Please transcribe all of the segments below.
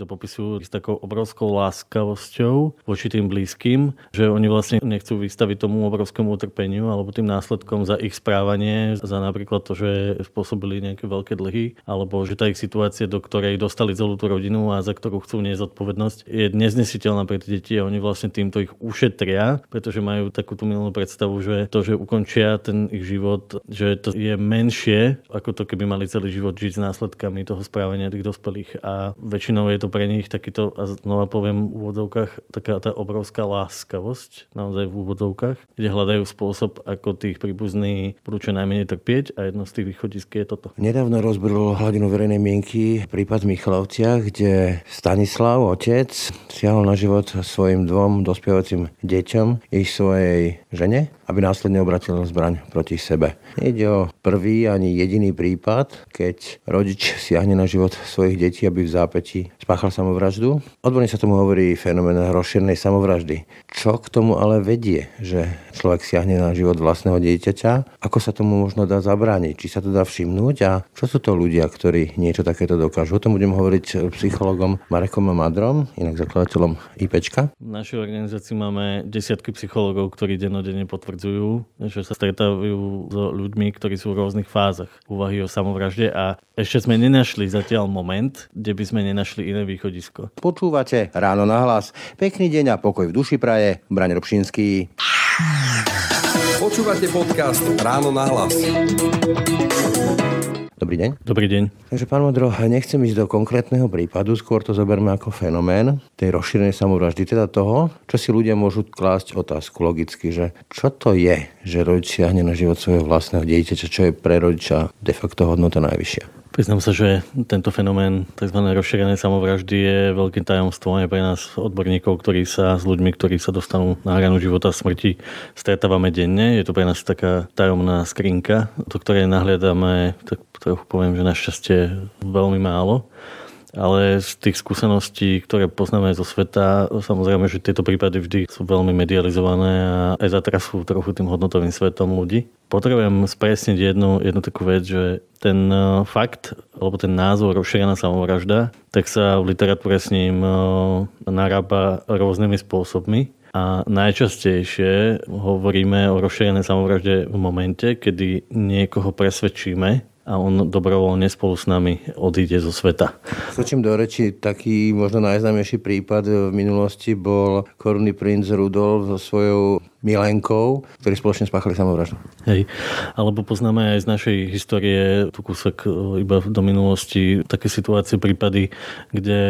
to popisujú s takou obrovskou láskavosťou voči tým blízkym, že oni vlastne nechcú vystaviť tomu obrovskému utrpeniu alebo tým následkom za ich správanie, za napríklad to, že spôsobili nejaké veľké dlhy, alebo že tá ich situácia, do ktorej dostali celú tú rodinu a za ktorú chcú niesť zodpovednosť, je neznesiteľná pre tie deti a oni vlastne týmto ich ušetria, pretože majú takú tú milú predstavu, že to, že ukončia ten ich život, že to je menšie, ako to keby mali celý život žiť s následkami toho správania tých dospelých. A väčšinou je to pre nich takýto, a znova poviem v úvodzovkách, taká tá obrovská láskavosť, naozaj v úvodzovkách, kde hľadajú spôsob, ako tých príbuzní budú čo najmenej trpieť a jedno z tých východisk je toto. Nedávno rozbril hladinu verejnej mienky prípad v Michalovciach, kde Stanislav, otec, siahol na život svojim dvom dospievacím deťom, ich svojej žene aby následne obratil zbraň proti sebe. Nejde o prvý ani jediný prípad, keď rodič siahne na život svojich detí, aby v zápäti spáchal samovraždu. Odborne sa tomu hovorí fenomén rozšírnej samovraždy. Čo k tomu ale vedie, že človek siahne na život vlastného dieťaťa? Ako sa tomu možno dá zabrániť? Či sa to dá všimnúť? A čo sú to ľudia, ktorí niečo takéto dokážu? O tom budem hovoriť psychologom Marekom Madrom, inak zakladateľom IPčka. V našej organizácii máme desiatky psychologov, ktorí dennodenne potvrdzujú potvrdzujú, že sa stretávajú s ľuďmi, ktorí sú v rôznych fázach úvahy o samovražde a ešte sme nenašli zatiaľ moment, kde by sme nenašli iné východisko. Počúvate ráno na hlas. Pekný deň a pokoj v duši praje. Braň Robšinský. Počúvate podcast Ráno na hlas. Dobrý deň. Dobrý deň. Takže pán Modro, nechcem ísť do konkrétneho prípadu, skôr to zoberme ako fenomén tej rozšírenej samovraždy, teda toho, čo si ľudia môžu klásť otázku logicky, že čo to je, že rodič siahne na život svojho vlastného dieťaťa, čo je pre rodiča de facto hodnota najvyššia. Priznám sa, že tento fenomén tzv. rozšírenej samovraždy je veľkým tajomstvom aj pre nás odborníkov, ktorí sa s ľuďmi, ktorí sa dostanú na hranu života a smrti, stretávame denne. Je to pre nás taká tajomná skrinka, do ktorej nahliadame, tak trochu poviem, že našťastie veľmi málo. Ale z tých skúseností, ktoré poznáme zo sveta, samozrejme, že tieto prípady vždy sú veľmi medializované a aj zatrasú trochu tým hodnotovým svetom ľudí. Potrebujem spresniť jednu, jednu takú vec, že ten e, fakt, alebo ten názor rozšírená samovražda, tak sa v literatúre s ním e, narába rôznymi spôsobmi. A najčastejšie hovoríme o rozšírenej samovražde v momente, kedy niekoho presvedčíme, a on dobrovoľne spolu s nami odíde zo sveta. Skočím do reči, taký možno najznámejší prípad v minulosti bol korunný princ Rudolf so svojou Milenkou, ktorí spoločne spáchali samovraždu. Hej, alebo poznáme aj z našej histórie tu kúsok e, iba do minulosti také situácie, prípady, kde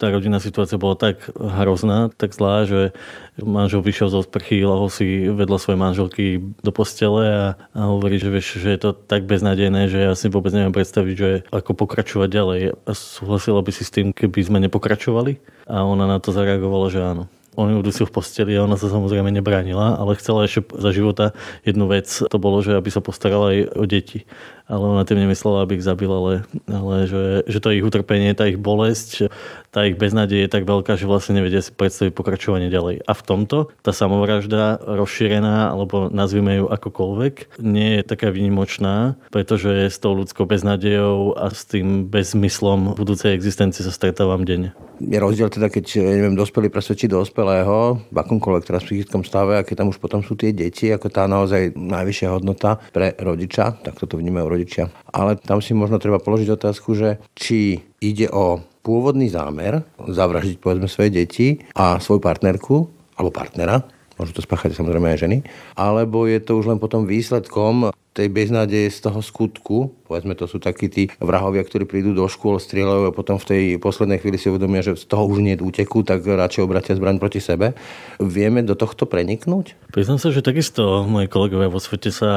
tá rodinná situácia bola tak hrozná, tak zlá, že manžel vyšiel zo sprchy, lahol si vedľa svojej manželky do postele a, a hovorí, že, vieš, že je to tak beznadejné, že ja si vôbec neviem predstaviť, že ako pokračovať ďalej. A súhlasila by si s tým, keby sme nepokračovali? A ona na to zareagovala, že áno on ju v posteli a ona sa samozrejme nebránila, ale chcela ešte za života jednu vec, to bolo, že aby sa postarala aj o deti ale ona tým nemyslela, aby ich zabila, ale, ale že, že to ich utrpenie, tá ich bolesť, tá ich beznádej je tak veľká, že vlastne nevedia si predstaviť pokračovanie ďalej. A v tomto tá samovražda rozšírená, alebo nazvime ju akokoľvek, nie je taká výnimočná, pretože s tou ľudskou beznádejou a s tým bezmyslom budúcej existencie sa stretávam denne. Je rozdiel teda, keď neviem, dospelý presvedčí dospelého v akomkoľvek teraz psychickom stave a keď tam už potom sú tie deti, ako tá naozaj najvyššia hodnota pre rodiča, tak toto vnímajú rodičia. Ale tam si možno treba položiť otázku, že či ide o pôvodný zámer zavraždiť povedzme svoje deti a svoju partnerku alebo partnera, môžu to spáchať samozrejme aj ženy, alebo je to už len potom výsledkom tej beznádeje z toho skutku. Povedzme, to sú takí tí vrahovia, ktorí prídu do škôl, strieľajú a potom v tej poslednej chvíli si uvedomia, že z toho už nie je úteku, tak radšej obratia zbraň proti sebe. Vieme do tohto preniknúť? Priznám sa, že takisto moji kolegovia vo svete sa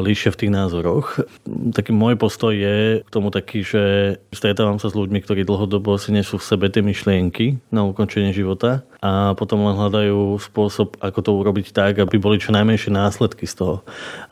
líšia v tých názoroch. Taký môj postoj je k tomu taký, že stretávam sa s ľuďmi, ktorí dlhodobo si nesú v sebe tie myšlienky na ukončenie života a potom len hľadajú spôsob, ako to urobiť tak, aby boli čo najmenšie následky z toho.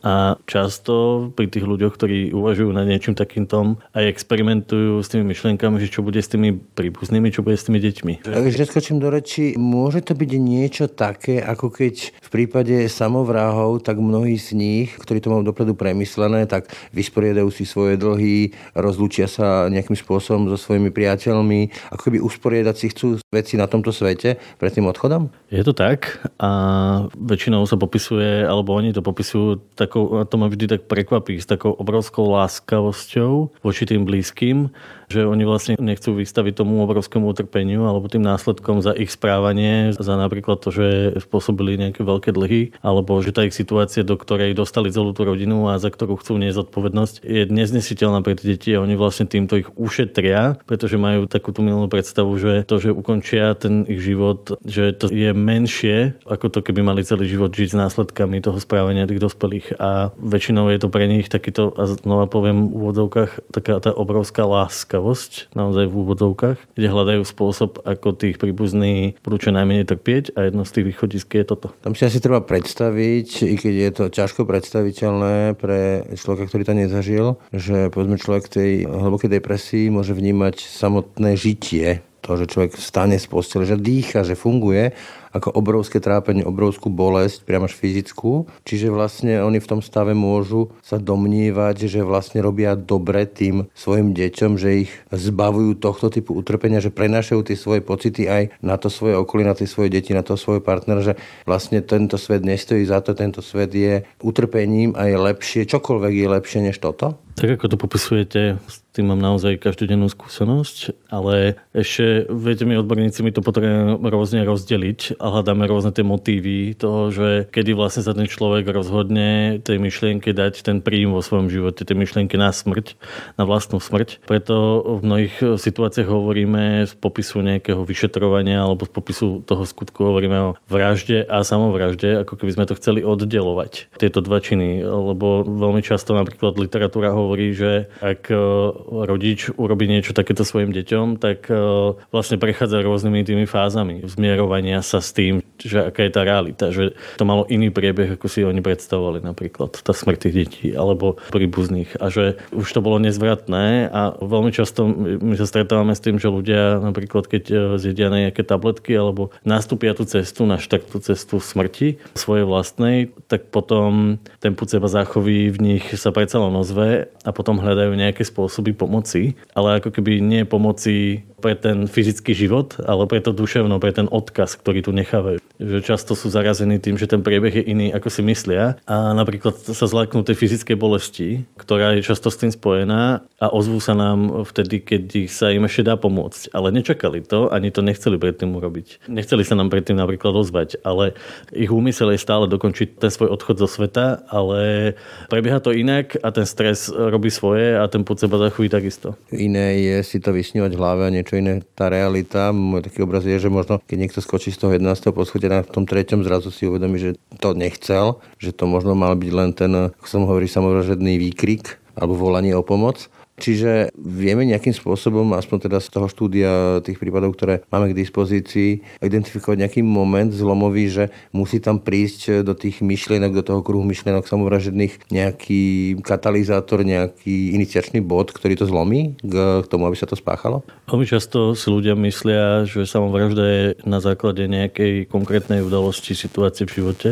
A často často pri tých ľuďoch, ktorí uvažujú na niečím takýmto aj experimentujú s tými myšlienkami, že čo bude s tými príbuznými, čo bude s tými deťmi. Takže skočím do reči, môže to byť niečo také, ako keď v prípade samovráhov, tak mnohí z nich, ktorí to majú dopredu premyslené, tak vysporiadajú si svoje dlhy, rozlúčia sa nejakým spôsobom so svojimi priateľmi, ako keby usporiadať si chcú veci na tomto svete pred tým odchodom? Je to tak a väčšinou sa popisuje, alebo oni to popisujú, takou, to ma vždy tak prekvapí, s takou obrovskou láskavosťou voči tým blízkym, že oni vlastne nechcú vystaviť tomu obrovskému utrpeniu alebo tým následkom za ich správanie, za napríklad to, že spôsobili nejaké veľké dlhy, alebo že tá ich situácia, do ktorej dostali celú tú rodinu a za ktorú chcú niesť zodpovednosť, je neznesiteľná pre tie deti a oni vlastne týmto ich ušetria, pretože majú takú tú milú predstavu, že to, že ukončia ten ich život, že to je menšie, ako to keby mali celý život žiť s následkami toho správania tých dospelých. A väčšinou je to pre nich takýto, a znova poviem v úvodzovkách, taká tá obrovská láska láskavosť, naozaj v úvodovkách, kde hľadajú spôsob, ako tých príbuzní budú čo najmenej trpieť a jedno z tých východisk je toto. Tam si asi treba predstaviť, i keď je to ťažko predstaviteľné pre človeka, ktorý to nezažil, že povedzme človek tej hlbokej depresii môže vnímať samotné žitie to, že človek stane z postele, že dýcha, že funguje, ako obrovské trápenie, obrovskú bolesť, priamo až fyzickú. Čiže vlastne oni v tom stave môžu sa domnívať, že vlastne robia dobre tým svojim deťom, že ich zbavujú tohto typu utrpenia, že prenášajú tie svoje pocity aj na to svoje okolie, na tie svoje deti, na to svoj partner, že vlastne tento svet nestojí za to, tento svet je utrpením a je lepšie, čokoľvek je lepšie než toto? Tak ako to popisujete, tým mám naozaj každodennú skúsenosť, ale ešte, viete, odborníci my to potrebujeme rôzne rozdeliť a hľadáme rôzne tie motívy toho, že kedy vlastne sa ten človek rozhodne tej myšlienke dať ten príjm vo svojom živote, tej myšlienke na smrť, na vlastnú smrť. Preto v mnohých situáciách hovoríme z popisu nejakého vyšetrovania alebo z popisu toho skutku hovoríme o vražde a samovražde, ako keby sme to chceli oddelovať, tieto dva činy, lebo veľmi často napríklad literatúra hovorí, že ak rodič urobí niečo takéto svojim deťom, tak e, vlastne prechádza rôznymi tými fázami zmierovania sa s tým, že aká je tá realita, že to malo iný priebeh, ako si oni predstavovali napríklad, tá smrť tých detí alebo príbuzných. A že už to bolo nezvratné a veľmi často my sa stretávame s tým, že ľudia napríklad keď e, zjedia nejaké tabletky alebo nastúpia tú cestu, na tú cestu smrti svojej vlastnej, tak potom ten púd seba záchovy v nich sa predsa len ozve a potom hľadajú nejaké spôsoby pomoci, ale ako keby nie pomoci pre ten fyzický život, ale pre to duševno, pre ten odkaz, ktorý tu nechávajú. Že často sú zarazení tým, že ten priebeh je iný, ako si myslia a napríklad sa zláknú tej fyzickej bolesti, ktorá je často s tým spojená a ozvú sa nám vtedy, keď sa im ešte dá pomôcť. Ale nečakali to, ani to nechceli predtým urobiť. Nechceli sa nám predtým napríklad ozvať, ale ich úmysel je stále dokončiť ten svoj odchod zo sveta, ale prebieha to inak a ten stres robí svoje a ten pod seba zachují takisto. Iné je si to vysnívať v hlave a niečo iné tá realita. Môj taký obraz je, že možno keď niekto skočí z toho 11. poschodia na tom treťom, zrazu si uvedomí, že to nechcel, že to možno mal byť len ten, ako som hovorí, samovražedný výkrik alebo volanie o pomoc Čiže vieme nejakým spôsobom, aspoň teda z toho štúdia tých prípadov, ktoré máme k dispozícii, identifikovať nejaký moment zlomový, že musí tam prísť do tých myšlienok, do toho kruhu myšlienok samovražedných nejaký katalizátor, nejaký iniciačný bod, ktorý to zlomí k tomu, aby sa to spáchalo? Veľmi často si ľudia myslia, že samovražda je na základe nejakej konkrétnej udalosti, situácie v živote.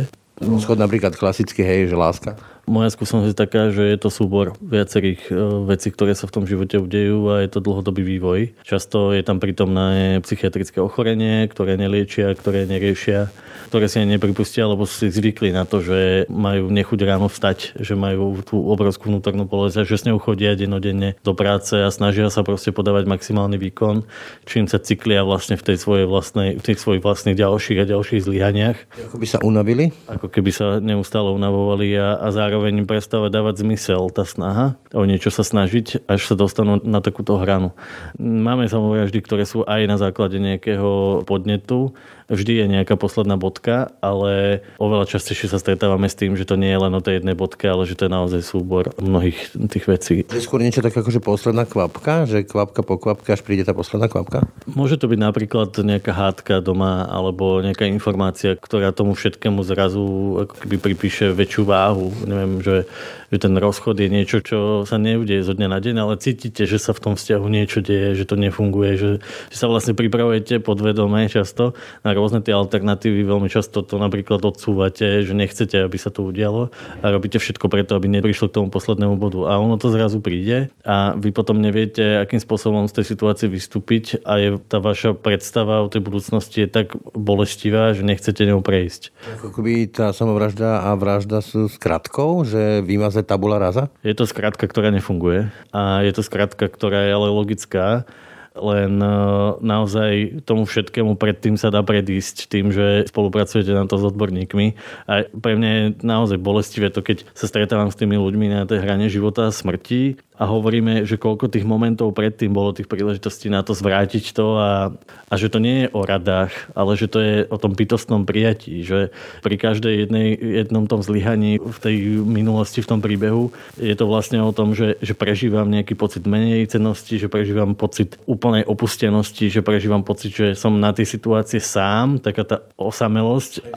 Schod napríklad klasický, hej, že láska. Moja skúsenosť je taká, že je to súbor viacerých e, vecí, ktoré sa v tom živote udejú a je to dlhodobý vývoj. Často je tam prítomné psychiatrické ochorenie, ktoré neliečia, ktoré neriešia, ktoré si nepripustia, lebo si zvykli na to, že majú nechuť ráno vstať, že majú tú obrovskú vnútornú bolesť a že s ňou chodia denodenne do práce a snažia sa proste podávať maximálny výkon, čím sa cyklia vlastne v tej svojej vlastnej, v tých svojich vlastných ďalších a ďalších zlyhaniach. Ako by sa unavili? Ako keby sa neustále unavovali a, a zároveň zároveň prestáva dávať zmysel tá snaha o niečo sa snažiť, až sa dostanú na takúto hranu. Máme samovraždy, ktoré sú aj na základe nejakého podnetu, vždy je nejaká posledná bodka, ale oveľa častejšie sa stretávame s tým, že to nie je len o tej jednej bodke, ale že to je naozaj súbor mnohých tých vecí. Je skôr niečo také ako že posledná kvapka, že kvapka po kvapke, až príde tá posledná kvapka? Môže to byť napríklad nejaká hádka doma alebo nejaká informácia, ktorá tomu všetkému zrazu ako keby pripíše väčšiu váhu. Neviem, že, že ten rozchod je niečo, čo sa neudeje zo dňa na deň, ale cítite, že sa v tom vzťahu niečo deje, že to nefunguje, že, že sa vlastne pripravujete podvedome často na rôzne tie alternatívy. Veľmi často to napríklad odsúvate, že nechcete, aby sa to udialo a robíte všetko preto, aby neprišlo k tomu poslednému bodu. A ono to zrazu príde a vy potom neviete, akým spôsobom z tej situácie vystúpiť a je tá vaša predstava o tej budúcnosti je tak bolestivá, že nechcete ňou prejsť. Ako by tá samovražda a vražda sú skratkou, že vymazať tabula rasa? Je to skratka, ktorá nefunguje a je to skratka, ktorá je ale logická len e, naozaj tomu všetkému predtým sa dá predísť tým, že spolupracujete na to s odborníkmi. A pre mňa je naozaj bolestivé to, keď sa stretávam s tými ľuďmi na tej hrane života a smrti a hovoríme, že koľko tých momentov predtým bolo tých príležitostí na to zvrátiť to a, a že to nie je o radách, ale že to je o tom bytostnom prijatí, že pri každej jednej, jednom tom zlyhaní v tej minulosti, v tom príbehu je to vlastne o tom, že, že prežívam nejaký pocit menej cennosti, že prežívam pocit úplnej opustenosti, že prežívam pocit, že som na tej situácii sám, taká tá osamelosť.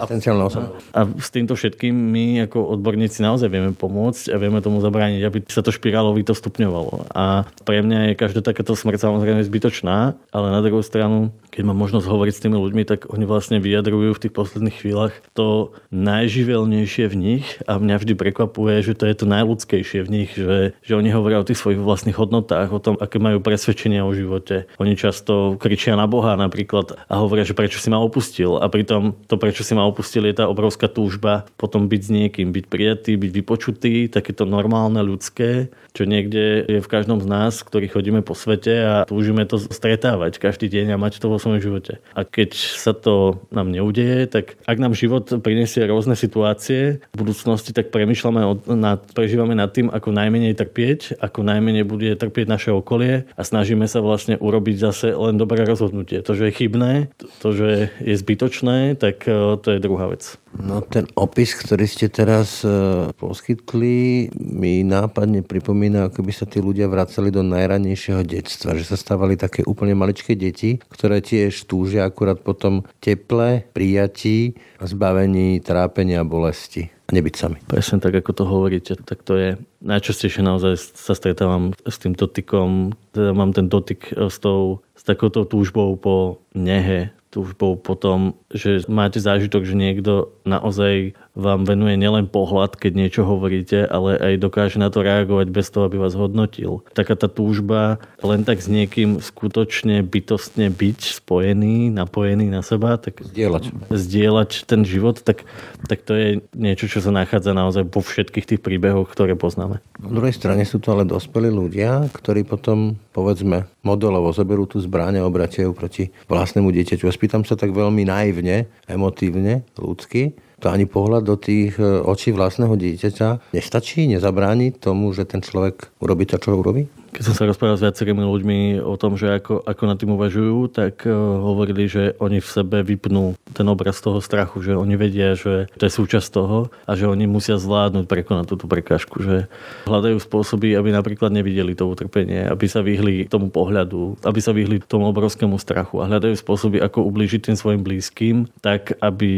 A. A s týmto všetkým my ako odborníci naozaj vieme pomôcť a vieme tomu zabrániť, aby sa to špirálovito stupňovalo. A pre mňa je každá takáto smrť samozrejme zbytočná, ale na druhú stranu, keď mám možnosť hovoriť s tými ľuďmi, tak oni vlastne vyjadrujú v tých posledných chvíľach to najživelnejšie v nich a mňa vždy prekvapuje, že to je to najľudskejšie v nich, že, že oni hovoria o tých svojich vlastných hodnotách, o tom, aké majú presvedčenia o živote. Oni často kričia na Boha napríklad a hovoria, že prečo si ma opustil. A pritom to, prečo si ma opustil, je tá obrovská túžba potom byť s niekým, byť prijatý, byť vypočutý, takéto normálne ľudské, čo niekde kde je v každom z nás, ktorí chodíme po svete a túžime to stretávať každý deň a mať to vo svojom živote. A keď sa to nám neudeje, tak ak nám život prinesie rôzne situácie v budúcnosti, tak premyšľame, nad, prežívame nad tým, ako najmenej trpieť, ako najmenej bude trpieť naše okolie a snažíme sa vlastne urobiť zase len dobré rozhodnutie. To, že je chybné, to, že je zbytočné, tak eh, to je druhá vec. No ten opis, ktorý ste teraz uh, poskytli, mi nápadne pripomína, ako by sa tí ľudia vracali do najranejšieho detstva, že sa stávali také úplne maličké deti, ktoré tiež túžia akurát potom teple, prijatí, zbavení, trápenia a bolesti a nebyť sami. Presne tak, ako to hovoríte, tak to je najčastejšie naozaj sa stretávam s tým dotykom, teda mám ten dotyk s, tou, s takouto túžbou po nehe, túžbou potom, že máte zážitok, že niekto naozaj vám venuje nielen pohľad, keď niečo hovoríte, ale aj dokáže na to reagovať bez toho, aby vás hodnotil. Taká tá túžba len tak s niekým skutočne bytostne byť spojený, napojený na seba, tak zdieľať, zdieľať ten život, tak, tak to je niečo, čo sa nachádza naozaj vo všetkých tých príbehoch, ktoré poznáme. Na druhej strane sú to ale dospelí ľudia, ktorí potom, povedzme, modelovo zoberú tú zbráň a obratia proti vlastnému dieťaťu. A spýtam sa tak veľmi naivne, emotívne, ľudsky, to ani pohľad do tých e, očí vlastného dieťaťa nestačí, nezabráni tomu, že ten človek urobí to, čo urobí? Keď som sa rozprával s viacerými ľuďmi o tom, že ako, ako nad tým uvažujú, tak uh, hovorili, že oni v sebe vypnú ten obraz toho strachu, že oni vedia, že to je súčasť toho a že oni musia zvládnuť prekonať túto prekážku, že hľadajú spôsoby, aby napríklad nevideli to utrpenie, aby sa vyhli tomu pohľadu, aby sa vyhli tomu obrovskému strachu a hľadajú spôsoby, ako ublížiť tým svojim blízkym, tak aby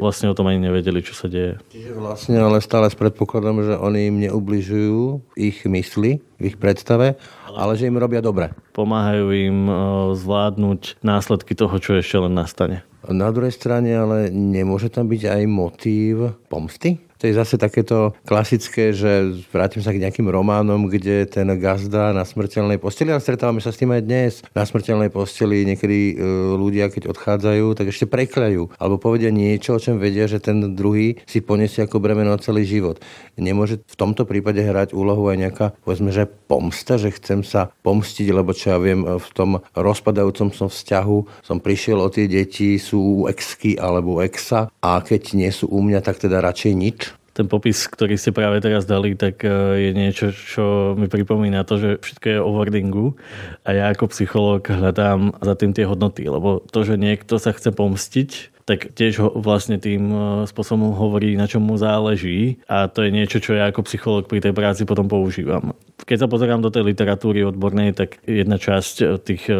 vlastne o tom ani nevedeli, čo sa deje. Čiže vlastne ale stále s predpokladom, že oni im neubližujú ich mysli, v ich predstave, ale že im robia dobre. Pomáhajú im e, zvládnuť následky toho, čo ešte len nastane. Na druhej strane ale nemôže tam byť aj motív pomsty? To je zase takéto klasické, že vrátim sa k nejakým románom, kde ten gazda na smrteľnej posteli, a stretávame sa s tým aj dnes, na smrteľnej posteli niekedy e, ľudia, keď odchádzajú, tak ešte prekľajú, alebo povedia niečo, o čom vedia, že ten druhý si poniesie ako bremeno celý život. Nemôže v tomto prípade hrať úlohu aj nejaká, povedzme, že pomsta, že chcem sa pomstiť, lebo čo ja viem, v tom rozpadajúcom som vzťahu som prišiel o tie deti, sú exky alebo exa a keď nie sú u mňa, tak teda radšej nič. Ten popis, ktorý ste práve teraz dali, tak e, je niečo, čo mi pripomína to, že všetko je o wordingu a ja ako psychológ hľadám za tým tie hodnoty, lebo to, že niekto sa chce pomstiť, tak tiež ho vlastne tým e, spôsobom hovorí, na čom mu záleží a to je niečo, čo ja ako psycholog pri tej práci potom používam. Keď sa pozerám do tej literatúry odbornej, tak jedna časť e, tých e,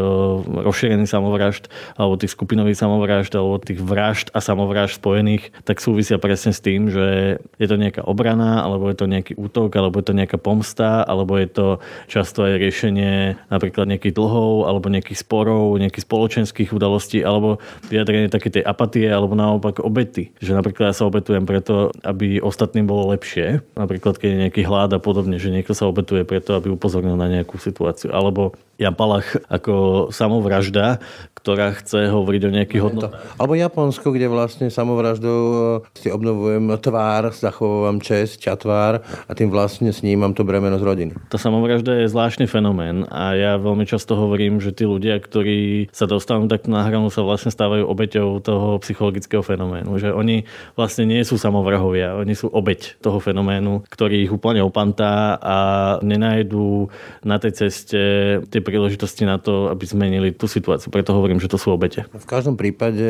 rozšírených samovražd alebo tých skupinových samovražd alebo tých vražd a samovražd spojených, tak súvisia presne s tým, že je to nejaká obrana, alebo je to nejaký útok, alebo je to nejaká pomsta, alebo je to často aj riešenie napríklad nejakých dlhov, alebo nejakých sporov, nejakých spoločenských udalostí, alebo vyjadrenie také tej apatie, alebo naopak obety. Že napríklad ja sa obetujem preto, aby ostatným bolo lepšie. Napríklad keď je nejaký hlad a podobne, že niekto sa obetuje preto, aby upozornil na nejakú situáciu. Alebo Jan Palach ako samovražda, ktorá chce hovoriť o nejakých hodnotách. Alebo Japonsko, kde vlastne samovraždou si obnovujem tvár, zachovávam čest, tvár a tým vlastne snímam to bremeno z rodiny. Tá samovražda je zvláštny fenomén a ja veľmi často hovorím, že tí ľudia, ktorí sa dostanú takto na hranu, sa vlastne stávajú obeťou toho psychologického fenoménu. Že oni vlastne nie sú samovrahovia, oni sú obeť toho fenoménu, ktorý ich úplne opantá a nenájdú na tej ceste tie príležitosti na to, aby zmenili tú situáciu. Preto hovorím, že to sú obete. V každom prípade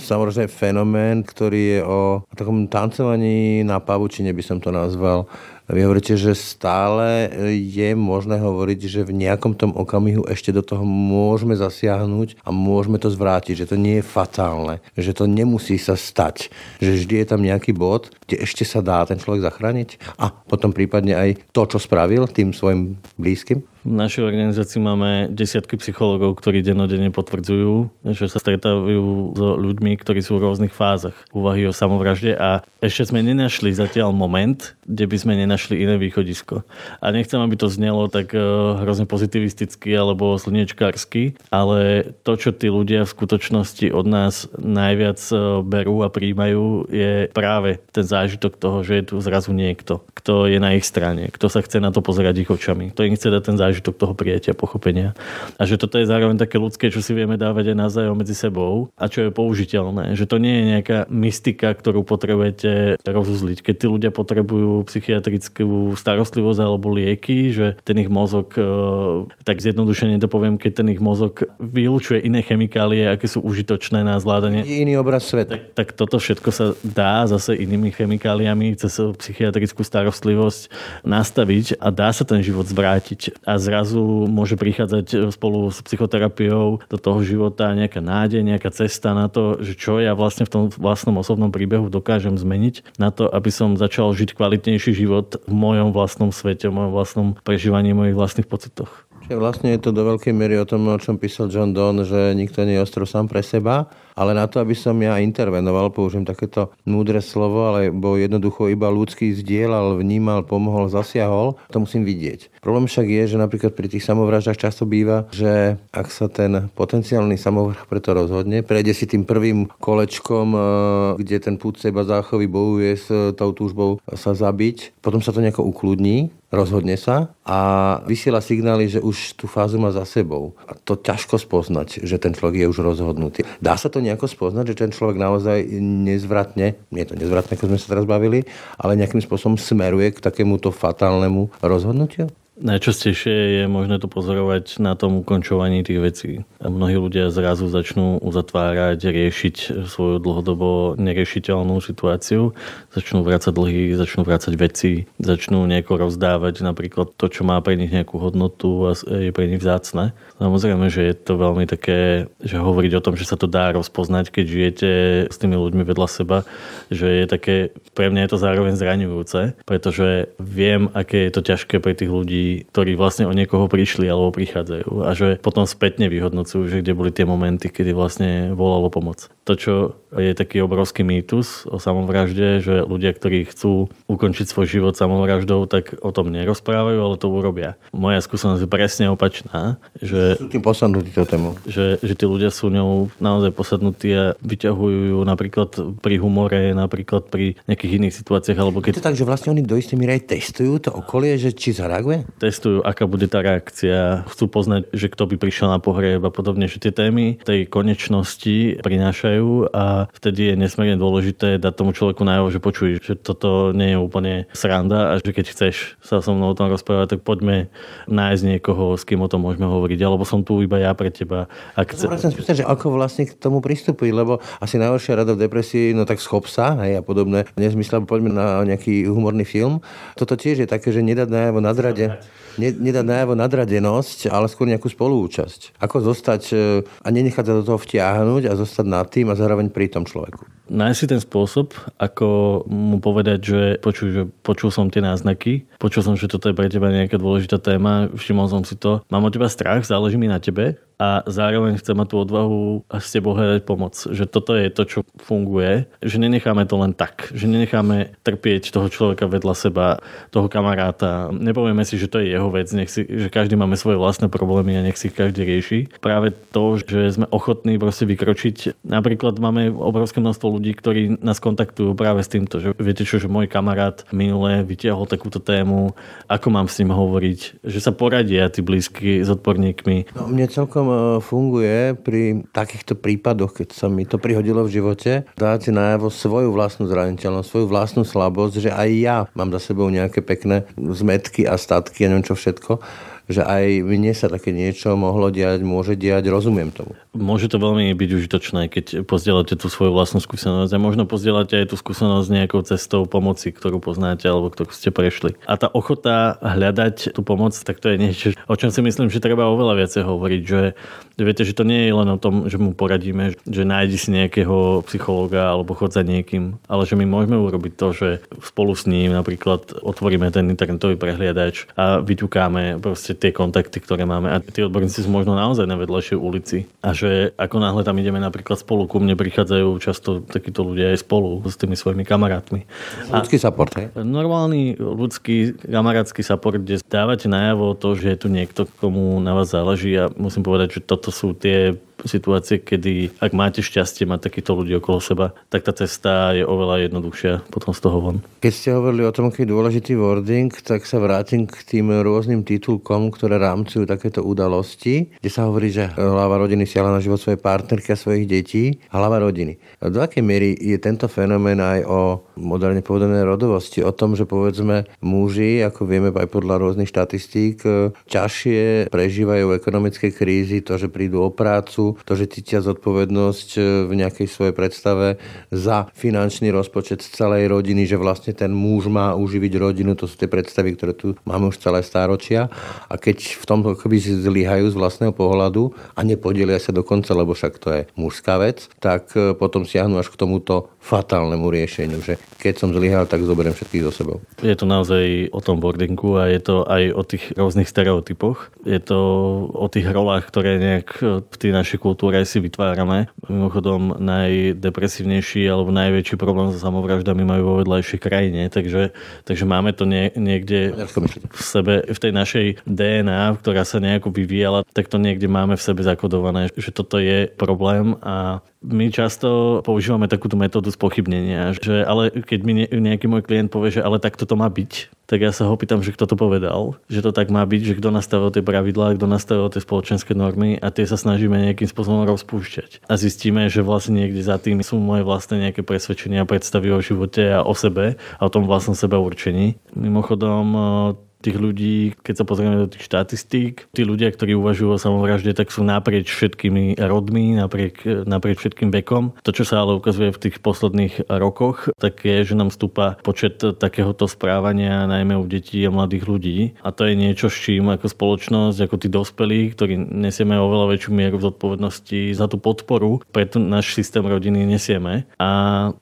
samozrejme fenomén, ktorý je o takom tancovaní na pavučine, by som to nazval. Vy hovoríte, že stále je možné hovoriť, že v nejakom tom okamihu ešte do toho môžeme zasiahnuť a môžeme to zvrátiť, že to nie je fatálne, že to nemusí sa stať, že vždy je tam nejaký bod, kde ešte sa dá ten človek zachrániť a potom prípadne aj to, čo spravil tým svojim blízkym. V našej organizácii máme desiatky psychológov, ktorí denodene potvrdzujú, že sa stretávajú s ľuďmi, ktorí sú v rôznych fázach úvahy o samovražde a ešte sme nenašli zatiaľ moment, kde by sme nenašli iné východisko. A nechcem, aby to znelo tak eh, hrozne pozitivisticky alebo slniečkársky, ale to, čo tí ľudia v skutočnosti od nás najviac eh, berú a príjmajú, je práve ten zážitok toho, že je tu zrazu niekto, kto je na ich strane, kto sa chce na to pozerať ich očami, kto im chce dať ten zážitok zážitok toho prijatia, pochopenia. A že toto je zároveň také ľudské, čo si vieme dávať aj navzájom medzi sebou a čo je použiteľné. Že to nie je nejaká mystika, ktorú potrebujete rozuzliť. Keď tí ľudia potrebujú psychiatrickú starostlivosť alebo lieky, že ten ich mozog, e, tak zjednodušene to poviem, keď ten ich mozog vylúčuje iné chemikálie, aké sú užitočné na zvládanie. Iný obraz sveta. Tak, tak toto všetko sa dá zase inými chemikáliami cez psychiatrickú starostlivosť nastaviť a dá sa ten život zvrátiť. A zrazu môže prichádzať e, spolu s psychoterapiou do toho života nejaká nádej, nejaká cesta na to, že čo ja vlastne v tom vlastnom osobnom príbehu dokážem zmeniť na to, aby som začal žiť kvalitnejší život v mojom vlastnom svete, v mojom vlastnom prežívaní mojich vlastných pocitoch. Čiže vlastne je to do veľkej miery o tom, o čom písal John Donne, že nikto nie je ostrov sám pre seba, ale na to, aby som ja intervenoval, použijem takéto múdre slovo, alebo jednoducho iba ľudský zdieľal, vnímal, pomohol, zasiahol, to musím vidieť. Problém však je, že napríklad pri tých samovraždách často býva, že ak sa ten potenciálny samovrah preto rozhodne, prejde si tým prvým kolečkom, e, kde ten púd seba záchovy bojuje s tou túžbou sa zabiť, potom sa to nejako ukludní, rozhodne sa a vysiela signály, že už tú fázu má za sebou. A to ťažko spoznať, že ten človek je už rozhodnutý. Dá sa to nejako spoznať, že ten človek naozaj nezvratne, nie je to nezvratné, ako sme sa teraz bavili, ale nejakým spôsobom smeruje k takémuto fatálnemu rozhodnutiu? Najčastejšie je možné to pozorovať na tom ukončovaní tých vecí. Mnohí ľudia zrazu začnú uzatvárať, riešiť svoju dlhodobo neriešiteľnú situáciu, začnú vrácať dlhy, začnú vrácať veci, začnú nejako rozdávať napríklad to, čo má pre nich nejakú hodnotu a je pre nich vzácne. Samozrejme, že je to veľmi také, že hovoriť o tom, že sa to dá rozpoznať, keď žijete s tými ľuďmi vedľa seba, že je také, pre mňa je to zároveň zraňujúce, pretože viem, aké je to ťažké pre tých ľudí ktorí vlastne o niekoho prišli alebo prichádzajú a že potom spätne vyhodnocujú, že kde boli tie momenty, kedy vlastne volalo pomoc. To, čo je taký obrovský mýtus o samovražde, že ľudia, ktorí chcú ukončiť svoj život samovraždou, tak o tom nerozprávajú, ale to urobia. Moja skúsenosť je presne opačná. Že, sú tým posadnutí to tému. Že, že tí ľudia sú ňou naozaj posadnutí a vyťahujú ju napríklad pri humore, napríklad pri nejakých iných situáciách. Alebo keď... Je to tak, že vlastne oni do istej míry aj testujú to okolie, že či zareaguje? Testujú, aká bude tá reakcia, chcú poznať, že kto by prišiel na pohreb a podobne, že tie témy tej konečnosti prinášajú a vtedy je nesmierne dôležité dať tomu človeku najavo, že počuj, že toto nie je úplne sranda a že keď chceš sa so mnou o tom rozprávať, tak poďme nájsť niekoho, s kým o tom môžeme hovoriť, alebo som tu iba ja pre teba. Ak chce... Chcem spýtať, že ako vlastne k tomu pristupuj, lebo asi najhoršia rada v depresii, no tak schop sa, hej, a podobné. Nezmysle, poďme na nejaký humorný film. Toto tiež je také, že nedať najavo nadrade ne, nedať najavo nadradenosť, ale skôr nejakú spoluúčasť. Ako zostať e, a nenechať sa do toho vtiahnuť a zostať nad tým a zároveň pri tom človeku. Nájsť si ten spôsob, ako mu povedať, že počuj, že počul som tie náznaky, počul som, že toto je pre teba nejaká dôležitá téma, všimol som si to, mám od teba strach, záleží mi na tebe, a zároveň chcem mať tú odvahu a s tebou hľadať pomoc. Že toto je to, čo funguje, že nenecháme to len tak, že nenecháme trpieť toho človeka vedľa seba, toho kamaráta. Nepovieme si, že to je jeho vec, nech si, že každý máme svoje vlastné problémy a nech si každý rieši. Práve to, že sme ochotní proste vykročiť. Napríklad máme obrovské množstvo ľudí, ktorí nás kontaktujú práve s týmto, že viete čo, že môj kamarát minule vytiahol takúto tému, ako mám s ním hovoriť, že sa poradia tí blízky s odborníkmi. No, mne celkom e, funguje pri takýchto prípadoch, keď sa mi to prihodilo v živote, dať najavo svoju vlastnú zraniteľnosť, svoju vlastnú slabosť, že aj ja mám za sebou nejaké pekné zmetky a statky a neviem čo všetko že aj mne sa také niečo mohlo diať, môže diať, rozumiem tomu. Môže to veľmi byť užitočné, keď pozdielate tú svoju vlastnú skúsenosť a možno pozdielate aj tú skúsenosť nejakou cestou pomoci, ktorú poznáte alebo ktorú ste prešli. A tá ochota hľadať tú pomoc, tak to je niečo, o čom si myslím, že treba oveľa viacej hovoriť, že viete, že to nie je len o tom, že mu poradíme, že nájdi si nejakého psychológa alebo chod za niekým, ale že my môžeme urobiť to, že spolu s ním napríklad otvoríme ten internetový prehliadač a vyťukáme proste tie kontakty, ktoré máme. A tí odborníci sú možno naozaj na vedľajšej ulici. A že ako náhle tam ideme napríklad spolu, ku mne prichádzajú často takíto ľudia aj spolu s tými svojimi kamarátmi. Ľudský support, hej? Normálny ľudský kamarátsky support, kde dávate najavo to, že je tu niekto, komu na vás záleží a musím povedať, že toto sú tie situácie, kedy ak máte šťastie mať takýchto ľudí okolo seba, tak tá cesta je oveľa jednoduchšia potom z toho von. Keď ste hovorili o tom, aký je dôležitý wording, tak sa vrátim k tým rôznym titulkom, ktoré rámcujú takéto udalosti, kde sa hovorí, že hlava rodiny siala na život svojej partnerky a svojich detí, hlava rodiny. Do akej miery je tento fenomén aj o moderne povedané rodovosti, o tom, že povedzme muži, ako vieme aj podľa rôznych štatistík, ťažšie prežívajú ekonomické krízy, to, že prídu o prácu, to, že cítia zodpovednosť e, v nejakej svojej predstave za finančný rozpočet celej rodiny, že vlastne ten muž má uživiť rodinu, to sú tie predstavy, ktoré tu máme už celé stáročia. A keď v tomto akoby zlyhajú z vlastného pohľadu a nepodelia sa dokonca, lebo však to je mužská vec, tak e, potom siahnu až k tomuto fatálnemu riešeniu, že keď som zlyhal, tak zoberiem všetkých do sebou. Je to naozaj o tom boardingu a je to aj o tých rôznych stereotypoch. Je to o tých rolách, ktoré nejak v tej našej kultúre si vytvárame. Mimochodom najdepresívnejší alebo najväčší problém so samovraždami majú vo vedľajšej krajine, takže, takže máme to nie, niekde v sebe, v tej našej DNA, ktorá sa nejako vyvíjala, tak to niekde máme v sebe zakodované, že toto je problém a my často používame takúto metódu spochybnenia, že ale keď mi nejaký môj klient povie, že ale tak toto má byť, tak ja sa ho pýtam, že kto to povedal, že to tak má byť, že kto nastavil tie pravidlá, kto nastavil tie spoločenské normy a tie sa snažíme nejakým spôsobom rozpúšťať. A zistíme, že vlastne niekde za tým sú moje vlastné nejaké presvedčenia, predstavy o živote a o sebe a o tom vlastnom seba určení. Mimochodom, tých ľudí, keď sa pozrieme do tých štatistík, tí ľudia, ktorí uvažujú o samovražde, tak sú naprieč všetkými rodmi, napriek, naprieč všetkým vekom. To, čo sa ale ukazuje v tých posledných rokoch, tak je, že nám stúpa počet takéhoto správania, najmä u detí a mladých ľudí. A to je niečo, s čím ako spoločnosť, ako tí dospelí, ktorí nesieme oveľa väčšiu mieru zodpovednosti za tú podporu, preto náš systém rodiny nesieme. A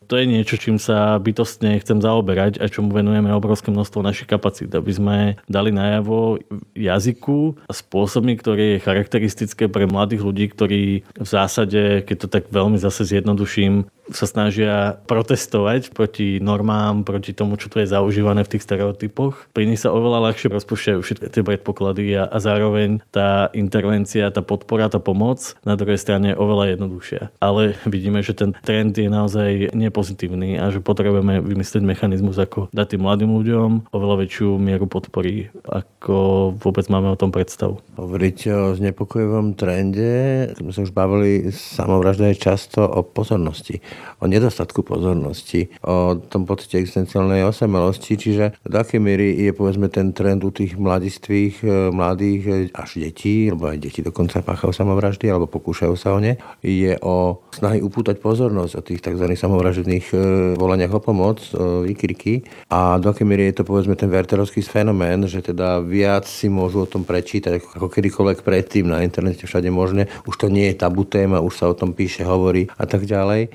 to je niečo, čím sa bytostne chcem zaoberať a čomu venujeme obrovské množstvo našich kapacít, aby sme dali najavo jazyku a spôsobmi, ktoré je charakteristické pre mladých ľudí, ktorí v zásade, keď to tak veľmi zase zjednoduším, sa snažia protestovať proti normám, proti tomu, čo tu je zaužívané v tých stereotypoch. Pri nich sa oveľa ľahšie rozpúšťajú všetky tie predpoklady a, a zároveň tá intervencia, tá podpora, tá pomoc na druhej strane je oveľa jednoduchšia. Ale vidíme, že ten trend je naozaj nepozitívny a že potrebujeme vymyslieť mechanizmus, ako dať tým mladým ľuďom oveľa väčšiu mieru podpory, ako vôbec máme o tom predstavu. Hovoriť o znepokojivom trende, sme sa už bavili, samovražda často o pozornosti o nedostatku pozornosti, o tom pocite existenciálnej osamelosti, čiže do akej miery je povedzme ten trend u tých mladistvých, e, mladých e, až detí, alebo aj deti dokonca páchajú samovraždy alebo pokúšajú sa o ne, je o snahy upútať pozornosť o tých tzv. samovražedných e, volaniach o pomoc, o výkriky a do akej miery je to povedzme ten verterovský fenomén, že teda viac si môžu o tom prečítať ako kedykoľvek predtým na internete všade možné. Už to nie je tabu téma, už sa o tom píše, hovorí a tak ďalej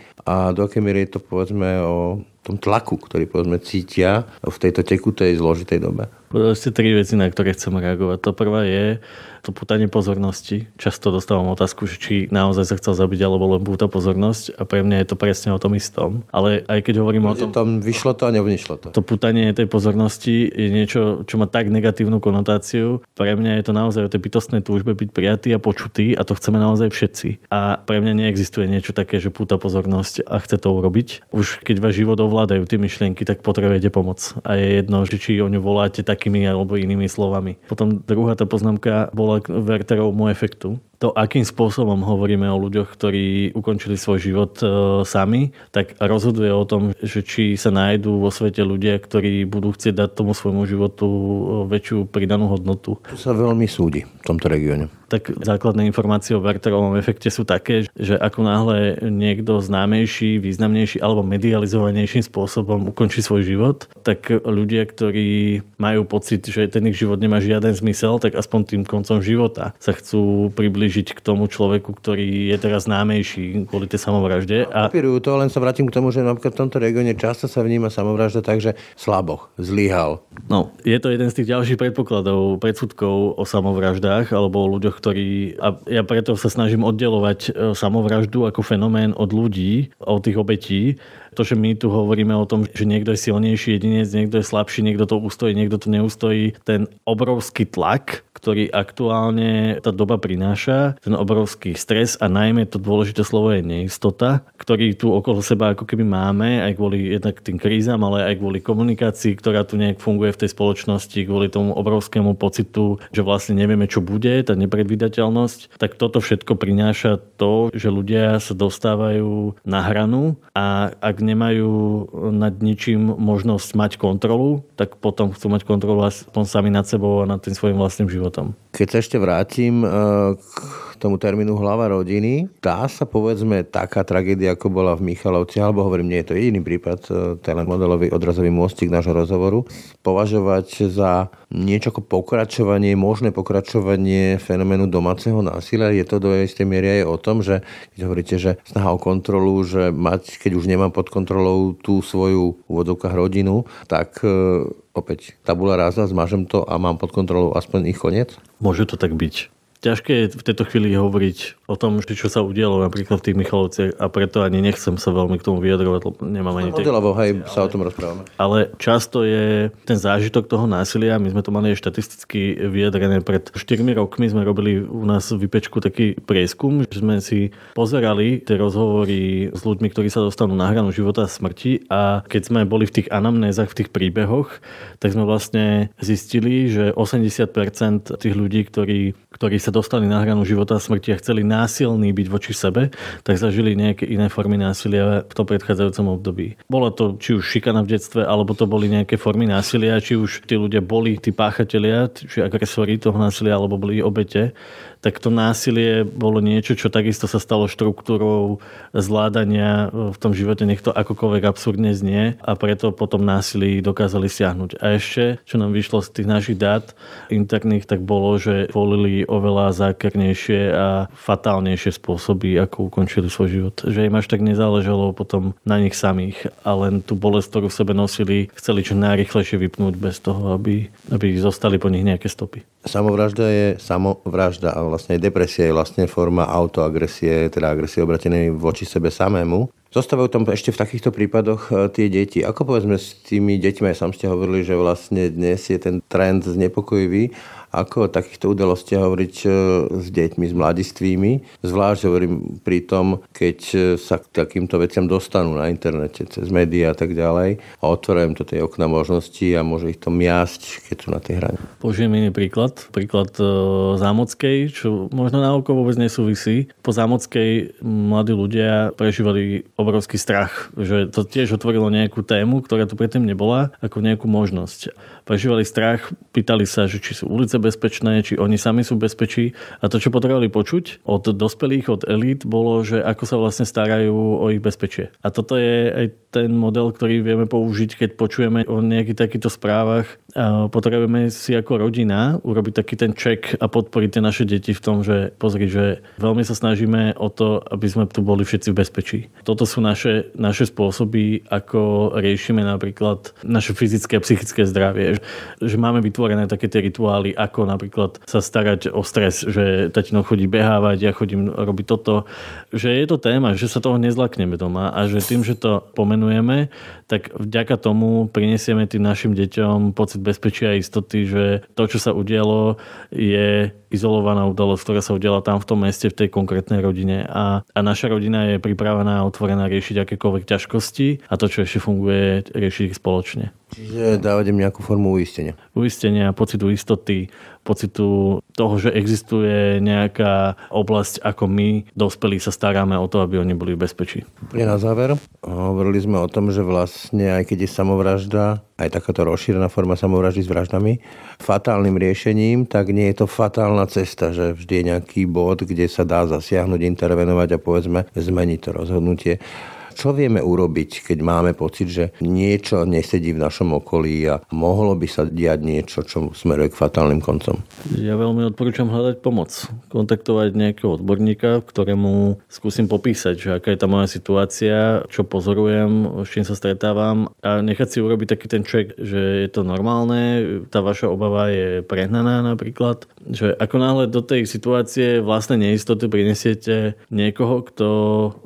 do akej miery je to povedzme o tom tlaku, ktorý povedzme cítia v tejto tekutej, zložitej dobe. Povedali ste tri veci, na ktoré chcem reagovať. To prvá je, to putanie pozornosti. Často dostávam otázku, že či naozaj sa chcel zabiť alebo len púta pozornosť a pre mňa je to presne o tom istom. Ale aj keď hovorím o tom... Tam vyšlo to a nevyšlo to. To putanie tej pozornosti je niečo, čo má tak negatívnu konotáciu. Pre mňa je to naozaj o tej bytostnej túžbe byť prijatý a počutý a to chceme naozaj všetci. A pre mňa neexistuje niečo také, že púta pozornosť a chce to urobiť. Už keď váš život ovládajú tie myšlienky, tak potrebujete pomoc. A je jedno, že či o ňu voláte takými alebo inými slovami. Potom druhá tá poznámka bola bola Werterovmu efektu to, akým spôsobom hovoríme o ľuďoch, ktorí ukončili svoj život e, sami, tak rozhoduje o tom, že či sa nájdú vo svete ľudia, ktorí budú chcieť dať tomu svojmu životu e, väčšiu pridanú hodnotu. To sa veľmi súdi v tomto regióne. Tak základné informácie o Werterovom efekte sú také, že ako náhle niekto známejší, významnejší alebo medializovanejším spôsobom ukončí svoj život, tak ľudia, ktorí majú pocit, že ten ich život nemá žiaden zmysel, tak aspoň tým koncom života sa chcú približiť priblížiť k tomu človeku, ktorý je teraz známejší kvôli tej samovražde. A... Papirujú to, len sa vrátim k tomu, že napríklad v tomto regióne často sa vníma samovražda tak, že slaboch, zlyhal. No, je to jeden z tých ďalších predpokladov, predsudkov o samovraždách alebo o ľuďoch, ktorí... A ja preto sa snažím oddelovať e, samovraždu ako fenomén od ľudí, od tých obetí, to, že my tu hovoríme o tom, že niekto je silnejší jedinec, niekto je slabší, niekto to ustojí, niekto to neustojí, ten obrovský tlak, ktorý aktuálne tá doba prináša, ten obrovský stres a najmä to dôležité slovo je neistota, ktorý tu okolo seba ako keby máme, aj kvôli jednak tým krízam, ale aj kvôli komunikácii, ktorá tu nejak funguje v tej spoločnosti, kvôli tomu obrovskému pocitu, že vlastne nevieme, čo bude, tá nepredvídateľnosť, tak toto všetko prináša to, že ľudia sa dostávajú na hranu a ak nemajú nad ničím možnosť mať kontrolu, tak potom chcú mať kontrolu aspoň sami nad sebou a nad tým svojim vlastným životom. Keď sa ešte vrátim eh, k tomu termínu hlava rodiny. Dá sa povedzme taká tragédia, ako bola v Michalovci, alebo hovorím, nie je to jediný prípad, e, ten modelový odrazový mostík nášho rozhovoru, považovať za niečo ako pokračovanie, možné pokračovanie fenoménu domáceho násilia. Je to do istej miery aj o tom, že keď hovoríte, že snaha o kontrolu, že mať, keď už nemám pod kontrolou tú svoju úvodzovkách rodinu, tak e, opäť tabula rázna, zmažem to a mám pod kontrolou aspoň ich koniec? Môže to tak byť. Ťažké je v tejto chvíli hovoriť o tom, čo sa udialo napríklad v tých Michalovciach a preto ani nechcem sa veľmi k tomu vyjadrovať, lebo nemám ani... Modelovo, hej, sa o tom rozprávame. Ale často je ten zážitok toho násilia, my sme to mali štatisticky vyjadrené pred 4 rokmi, sme robili u nás v Vypečku taký prieskum, že sme si pozerali tie rozhovory s ľuďmi, ktorí sa dostanú na hranu života a smrti a keď sme boli v tých anamnézach, v tých príbehoch, tak sme vlastne zistili, že 80% tých ľudí, ktorí, ktorí sa dostali na hranu života a smrti a chceli násilní byť voči sebe, tak zažili nejaké iné formy násilia v tom predchádzajúcom období. Bola to či už šikana v detstve, alebo to boli nejaké formy násilia, či už tí ľudia boli tí páchatelia, či agresori toho násilia, alebo boli obete tak to násilie bolo niečo, čo takisto sa stalo štruktúrou zvládania v tom živote, nech to akokoľvek absurdne znie a preto potom násilí dokázali siahnuť. A ešte, čo nám vyšlo z tých našich dát interných, tak bolo, že volili oveľa zákernejšie a fatálnejšie spôsoby, ako ukončili svoj život. Že im až tak nezáležalo potom na nich samých a len tú bolesť, ktorú v sebe nosili, chceli čo najrychlejšie vypnúť bez toho, aby, aby zostali po nich nejaké stopy. Samovražda je samovražda a vlastne depresia je vlastne forma autoagresie, teda agresie obratenej voči sebe samému. Zostávajú tam ešte v takýchto prípadoch e, tie deti. Ako povedzme s tými deťmi, aj sám ste hovorili, že vlastne dnes je ten trend znepokojivý, ako o takýchto udalostiach hovoriť e, s deťmi, s mladistvými. Zvlášť hovorím pri tom, keď e, sa k takýmto veciam dostanú na internete, cez médiá a tak ďalej a otvorujem to tej okna možností a môže ich to miasť, keď sú na tej hrane. Použijem iný príklad. Príklad Zámockej, čo možno na oko vôbec nesúvisí. Po Zámockej mladí ľudia prežívali obrovský strach, že to tiež otvorilo nejakú tému, ktorá tu predtým nebola, ako nejakú možnosť. Prežívali strach, pýtali sa, že či sú ulice bezpečné, či oni sami sú bezpečí. A to, čo potrebovali počuť od dospelých, od elít, bolo, že ako sa vlastne starajú o ich bezpečie. A toto je aj ten model, ktorý vieme použiť, keď počujeme o nejakých takýchto správach. Potrebujeme si ako rodina urobiť taký ten check a podporiť tie naše deti v tom, že pozri, že veľmi sa snažíme o to, aby sme tu boli všetci v bezpečí. Toto sú naše, naše spôsoby, ako riešime napríklad naše fyzické a psychické zdravie. Že máme vytvorené také tie rituály, ako napríklad sa starať o stres, že tatino chodí behávať, ja chodím robiť toto, že je to téma, že sa toho nezlakneme doma a že tým, že to pomenujeme, tak vďaka tomu prinesieme tým našim deťom pocit bezpečia a istoty, že to, čo sa udialo, je izolovaná udalosť, ktorá sa udiala tam v tom meste, v tej konkrétnej rodine a, a naša rodina je pripravená a otvorená riešiť akékoľvek ťažkosti a to, čo ešte funguje, riešiť ich spoločne. Čiže dávať im nejakú formu uistenia. Uistenia, pocitu istoty, pocitu toho, že existuje nejaká oblasť, ako my, dospelí, sa staráme o to, aby oni boli v bezpečí. Úplne na záver, hovorili sme o tom, že vlastne aj keď je samovražda, aj takáto rozšírená forma samovraždy s vraždami, fatálnym riešením, tak nie je to fatálna cesta, že vždy je nejaký bod, kde sa dá zasiahnuť, intervenovať a povedzme zmeniť to rozhodnutie čo vieme urobiť, keď máme pocit, že niečo nesedí v našom okolí a mohlo by sa diať niečo, čo smeruje k fatálnym koncom? Ja veľmi odporúčam hľadať pomoc. Kontaktovať nejakého odborníka, ktorému skúsim popísať, že aká je tá moja situácia, čo pozorujem, s čím sa stretávam a nechať si urobiť taký ten check, že je to normálne, tá vaša obava je prehnaná napríklad, že ako náhle do tej situácie vlastnej neistoty prinesiete niekoho, kto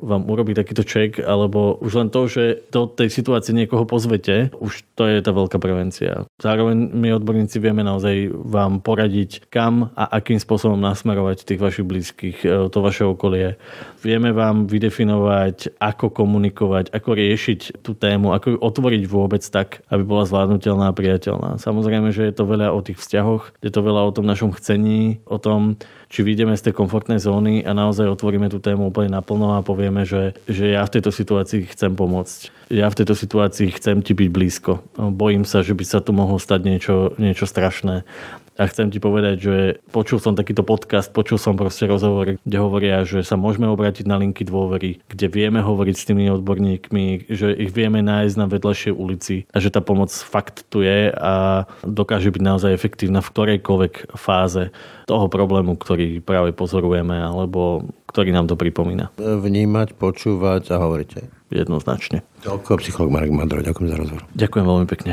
vám urobí takýto check, ale lebo už len to, že do tej situácie niekoho pozvete, už to je tá veľká prevencia. Zároveň my odborníci vieme naozaj vám poradiť, kam a akým spôsobom nasmerovať tých vašich blízkych, e, to vaše okolie. Vieme vám vydefinovať, ako komunikovať, ako riešiť tú tému, ako ju otvoriť vôbec tak, aby bola zvládnutelná a priateľná. Samozrejme, že je to veľa o tých vzťahoch, je to veľa o tom našom chcení, o tom, či vyjdeme z tej komfortnej zóny a naozaj otvoríme tú tému úplne naplno a povieme, že, že ja v tejto situácii chcem pomôcť. Ja v tejto situácii chcem ti byť blízko. Bojím sa, že by sa tu mohlo stať niečo, niečo strašné. A chcem ti povedať, že počul som takýto podcast, počul som proste rozhovor, kde hovoria, že sa môžeme obrátiť na linky dôvery, kde vieme hovoriť s tými odborníkmi, že ich vieme nájsť na vedľajšej ulici a že tá pomoc fakt tu je a dokáže byť naozaj efektívna v ktorejkoľvek fáze toho problému, ktorý práve pozorujeme alebo ktorý nám to pripomína. Vnímať, počúvať a hovoriť. Jednoznačne. Ďakujem, psycholog Marek Madro, ďakujem za rozhovor. Ďakujem veľmi pekne.